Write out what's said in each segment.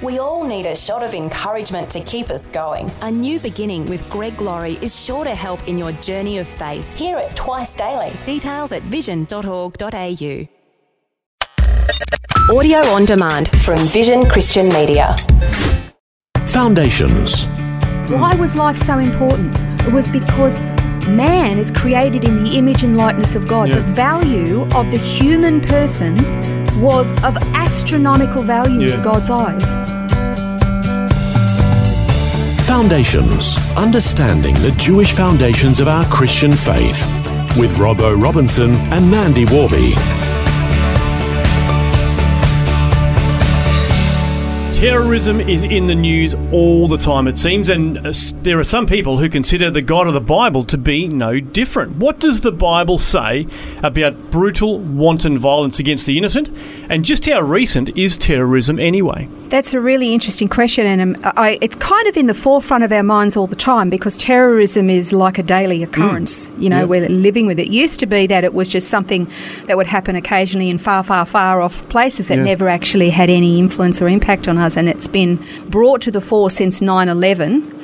We all need a shot of encouragement to keep us going. A new beginning with Greg Laurie is sure to help in your journey of faith. Hear it twice daily. Details at vision.org.au. Audio on demand from Vision Christian Media. Foundations. Why was life so important? It was because man is created in the image and likeness of God. Yeah. The value of the human person was of astronomical value yeah. in God's eyes. Foundations Understanding the Jewish Foundations of Our Christian Faith with Robbo Robinson and Mandy Warby. Terrorism is in the news all the time, it seems, and uh, there are some people who consider the God of the Bible to be no different. What does the Bible say about brutal, wanton violence against the innocent? And just how recent is terrorism anyway? That's a really interesting question, and um, I, it's kind of in the forefront of our minds all the time because terrorism is like a daily occurrence. Mm. You know, yep. we're living with it. it. Used to be that it was just something that would happen occasionally in far, far, far off places that never actually had any influence or impact on us, and it's been brought to the fore since 9 11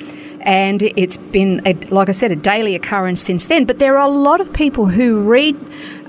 and it's been, a, like I said, a daily occurrence since then. But there are a lot of people who read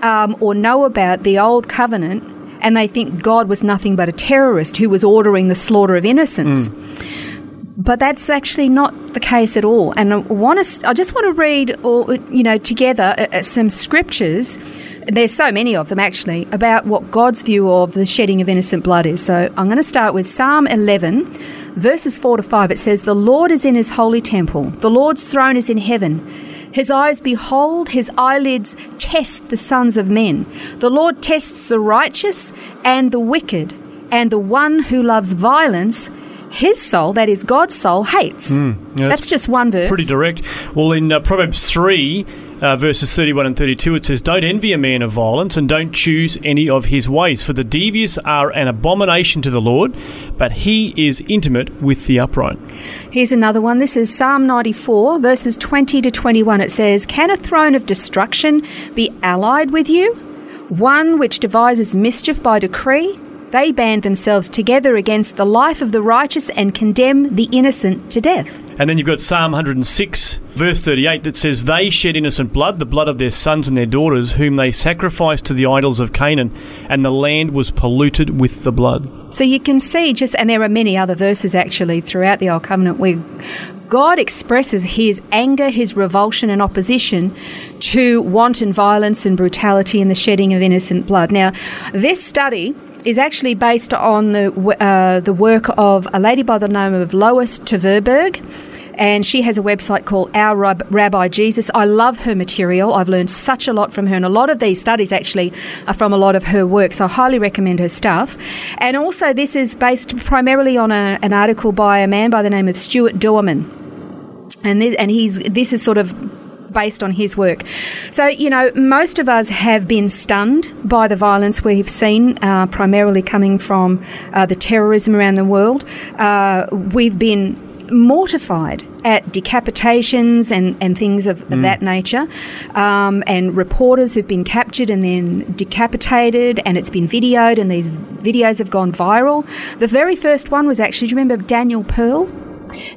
um, or know about the Old Covenant and they think God was nothing but a terrorist who was ordering the slaughter of innocents. Mm. But that's actually not the case at all. And I, want to, I just want to read, or, you know, together uh, uh, some scriptures. There's so many of them actually about what God's view of the shedding of innocent blood is. So I'm going to start with Psalm 11, verses 4 to 5. It says, The Lord is in his holy temple, the Lord's throne is in heaven. His eyes behold, his eyelids test the sons of men. The Lord tests the righteous and the wicked, and the one who loves violence his soul, that is God's soul, hates. Mm, yeah, that's, that's, just one verse. Pretty direct. Well, in uh, Proverbs 3, uh, verses 31 and 32, it says, Don't envy a man of violence and don't choose any of his ways, for the devious are an abomination to the Lord, but he is intimate with the upright. Here's another one. This is Psalm 94, verses 20 to 21. It says, Can a throne of destruction be allied with you? One which devises mischief by decree? They band themselves together against the life of the righteous and condemn the innocent to death. And then you've got Psalm 106, verse 38, that says, They shed innocent blood, the blood of their sons and their daughters, whom they sacrificed to the idols of Canaan, and the land was polluted with the blood. So you can see just, and there are many other verses actually throughout the Old Covenant where God expresses his anger, his revulsion, and opposition to wanton violence and brutality and the shedding of innocent blood. Now, this study is actually based on the uh, the work of a lady by the name of Lois Tverberg. And she has a website called Our Rabbi Jesus. I love her material. I've learned such a lot from her. And a lot of these studies actually are from a lot of her work. So I highly recommend her stuff. And also, this is based primarily on a, an article by a man by the name of Stuart Dauermann. And this, and he's this is sort of based on his work. So, you know, most of us have been stunned by the violence we've seen, uh, primarily coming from uh, the terrorism around the world. Uh, we've been mortified at decapitations and, and things of, mm. that nature, um, and reporters who've been captured and then decapitated, and it's been videoed, and these videos have gone viral. The very first one was actually, do you remember Daniel Pearl?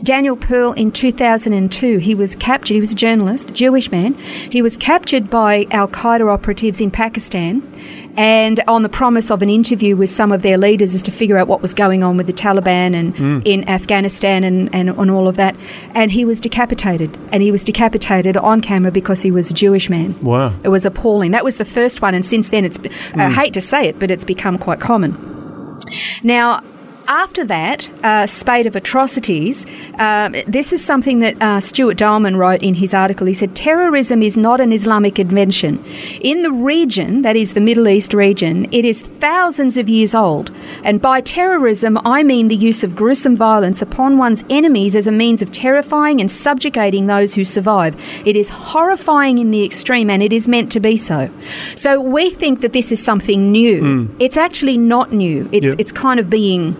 Daniel Pearl in 2002, he was captured, he was a journalist, Jewish man. He was captured by Al Qaeda operatives in Pakistan and on the promise of an interview with some of their leaders as to figure out what was going on with the Taliban and mm. in Afghanistan and, and on all of that. And he was decapitated. And he was decapitated on camera because he was a Jewish man. Wow. It was appalling. That was the first one. And since then, it's, mm. I hate to say it, but it's become quite common. Now, after that uh, spate of atrocities, uh, this is something that uh, Stuart Dauermann wrote in his article. He said, Terrorism is not an Islamic invention. In the region, that is the Middle East region, it is thousands of years old. And by terrorism, I mean the use of gruesome violence upon one's enemies as a means of terrifying and subjugating those who survive. It is horrifying in the extreme, and it is meant to be so. So we think that this is something new. Mm. It's actually not new. It's, yep. it's kind of being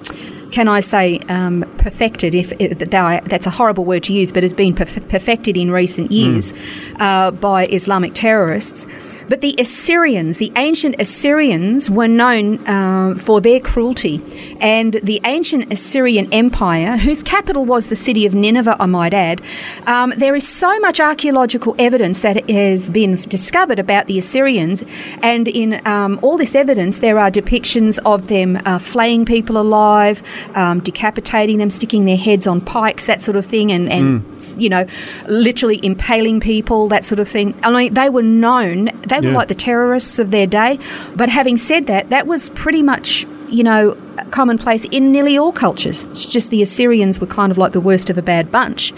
can I say, um, perfected. If, if that's a horrible word to use, but has been perfected in recent years mm. uh, by Islamic terrorists. But the Assyrians, the ancient Assyrians, were known uh, for their cruelty. And the ancient Assyrian Empire, whose capital was the city of Nineveh, I might add, um, there is so much archaeological evidence that has been discovered about the Assyrians. And in um, all this evidence, there are depictions of them uh, flaying people alive, um, decapitating them, sticking their heads on pikes, that sort of thing, and, and mm. you know, literally impaling people, that sort of thing. I mean, they were known. They they were like the terrorists of their day. But having said that, that was pretty much, you know, commonplace in nearly all cultures. It's just the Assyrians were kind of like the worst of a bad bunch.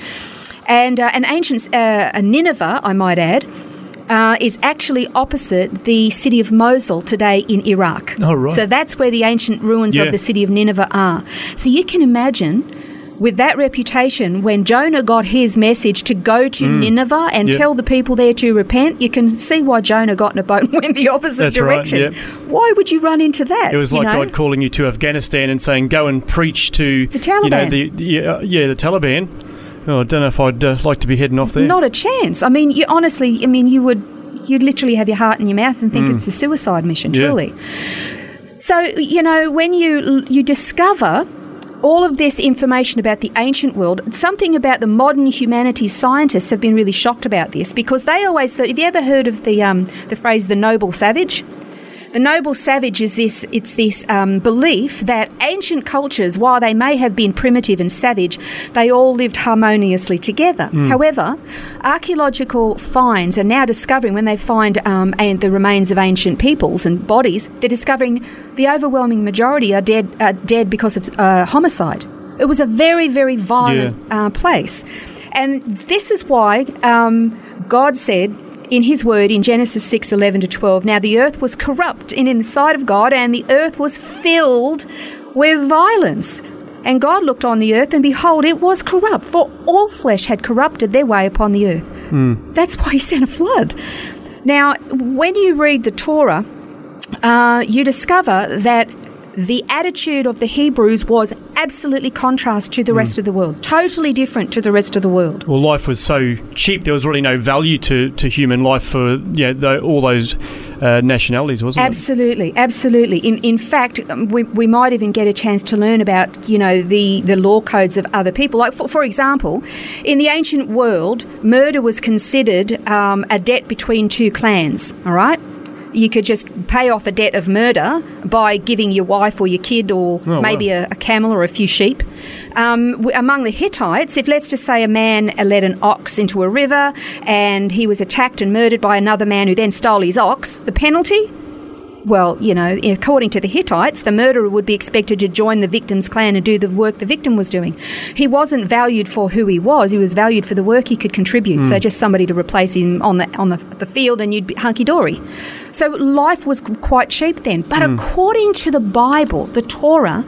And uh, an ancient uh, Nineveh, I might add, uh, is actually opposite the city of Mosul today in Iraq. Oh, right. So that's where the ancient ruins yeah. of the city of Nineveh are. So you can imagine with that reputation, when Jonah got his message to go to mm. Nineveh and yep. tell the people there to repent, you can see why Jonah got in a boat and went the opposite That's direction. Right, yep. Why would you run into that? It was like know? God calling you to Afghanistan and saying, "Go and preach to the Taliban." You know, the, the uh, yeah, the Taliban. Oh, I don't know if I'd uh, like to be heading off there. Not a chance. I mean, you honestly, I mean, you would, you'd literally have your heart in your mouth and think mm. it's a suicide mission. Truly. Yeah. So you know, when you you discover all of this information about the ancient world, something about the modern humanities scientists have been really shocked about this because they always thought. Have you ever heard of the um, the phrase "the noble savage"? The noble savage is this it's this um, belief that ancient cultures, while they may have been primitive and savage, they all lived harmoniously together. Mm. However, archaeological finds are now discovering when they find um, the remains of ancient peoples and bodies, they're discovering the overwhelming majority are dead, uh, dead because of uh, homicide. It was a very, very violent yeah. uh, place. And this is why um, God said, in his word in Genesis 6 11 to 12. Now the earth was corrupt and in the sight of God, and the earth was filled with violence. And God looked on the earth, and behold, it was corrupt, for all flesh had corrupted their way upon the earth. Mm. That's why he sent a flood. Now, when you read the Torah, uh, you discover that the attitude of the Hebrews was absolutely contrast to the mm. rest of the world, totally different to the rest of the world. Well, life was so cheap; there was really no value to, to human life for you know, all those uh, nationalities, wasn't absolutely, it? Absolutely, absolutely. In in fact, um, we, we might even get a chance to learn about you know the, the law codes of other people. Like for, for example, in the ancient world, murder was considered um, a debt between two clans. All right you could just pay off a debt of murder by giving your wife or your kid or oh, maybe wow. a, a, camel or a few sheep. Um, among the Hittites, if let's just say a man led an ox into a river and he was attacked and murdered by another man who then stole his ox, the penalty well, you know, according to the Hittites, the murderer would be expected to join the victim's clan and do the work the victim was doing. He wasn't valued for who he was; he was valued for the work he could contribute. Mm. So hmm. just somebody to replace him on the on the, the field, and you'd be hunky dory. So life was quite cheap then. But mm. according to the Bible, the Torah,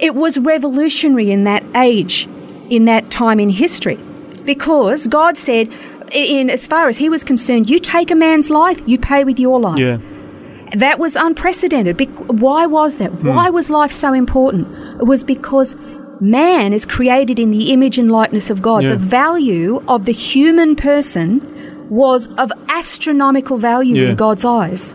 it was revolutionary in that age, in that time in history, because God said. In as far as he was concerned, you take a man's life, you pay with your life. Yeah. That was unprecedented. Why was that? Mm. Why was life so important? It was because man is created in the image and likeness of God. Yeah. The value of the human person was of astronomical value yeah. in God's eyes.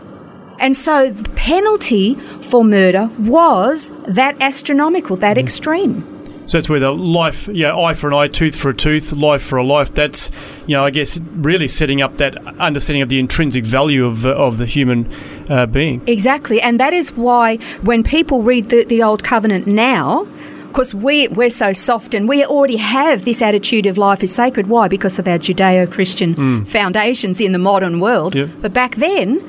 And so the penalty for murder was that astronomical, that mm. extreme. So that's where the life, yeah, eye for an eye, tooth for a tooth, life for a life. That's, you know, I guess really setting up that understanding of the intrinsic value of uh, of the human uh, being. Exactly, and that is why when people read the, the Old Covenant now, because we, we're so soft and we already have this attitude of life is sacred. Why? Because of our Judeo Christian mm. foundations in the modern world. Yep. But back then,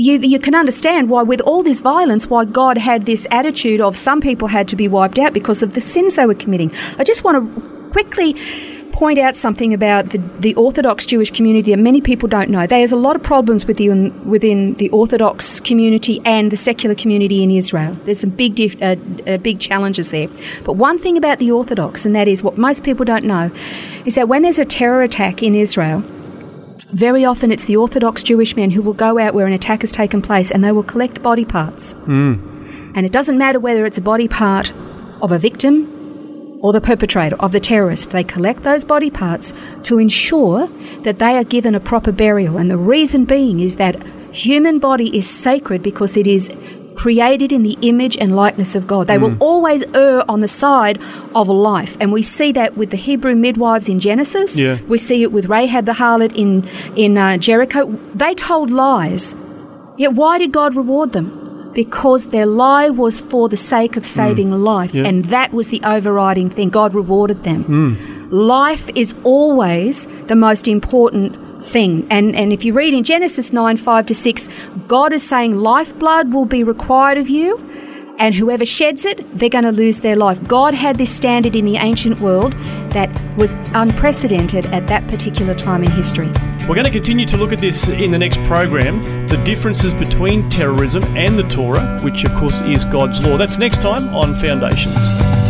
you, you can understand why, with all this violence, why God had this attitude of some people had to be wiped out because of the sins they were committing. I just want to quickly point out something about the, the Orthodox Jewish community that many people don't know. There's a lot of problems within, within the Orthodox community and the secular community in Israel. There's some big, dif- uh, uh, big challenges there. But one thing about the Orthodox, and that is what most people don't know, is that when there's a terror attack in Israel, very often it's the Orthodox Jewish men who will go out where an attack has taken place and they will collect body parts. Mm. And it doesn't matter whether it's a body part of a victim or the perpetrator of the terrorist. They collect those body parts to ensure that they are given a proper burial. And the reason being is that human body is sacred because it is created in the image and likeness of God. They mm. will always err on the side of life. And we see that with the Hebrew midwives in Genesis. Yeah. We see it with Rahab the harlot in, in uh, Jericho. They told lies. Yet why did God reward them? because their lie was for the sake of saving mm. life, yeah. and that was the overriding thing. God rewarded them. Mm. Life is always the most important thing. And, and if you read in Genesis 9 5 to 6, God is saying lifeblood will be required of you, and whoever sheds it, they're going to lose their life. God had this standard in the ancient world that was unprecedented at that particular time in history. We're going to continue to look at this in the next program the differences between terrorism and the Torah, which of course is God's law. That's next time on Foundations.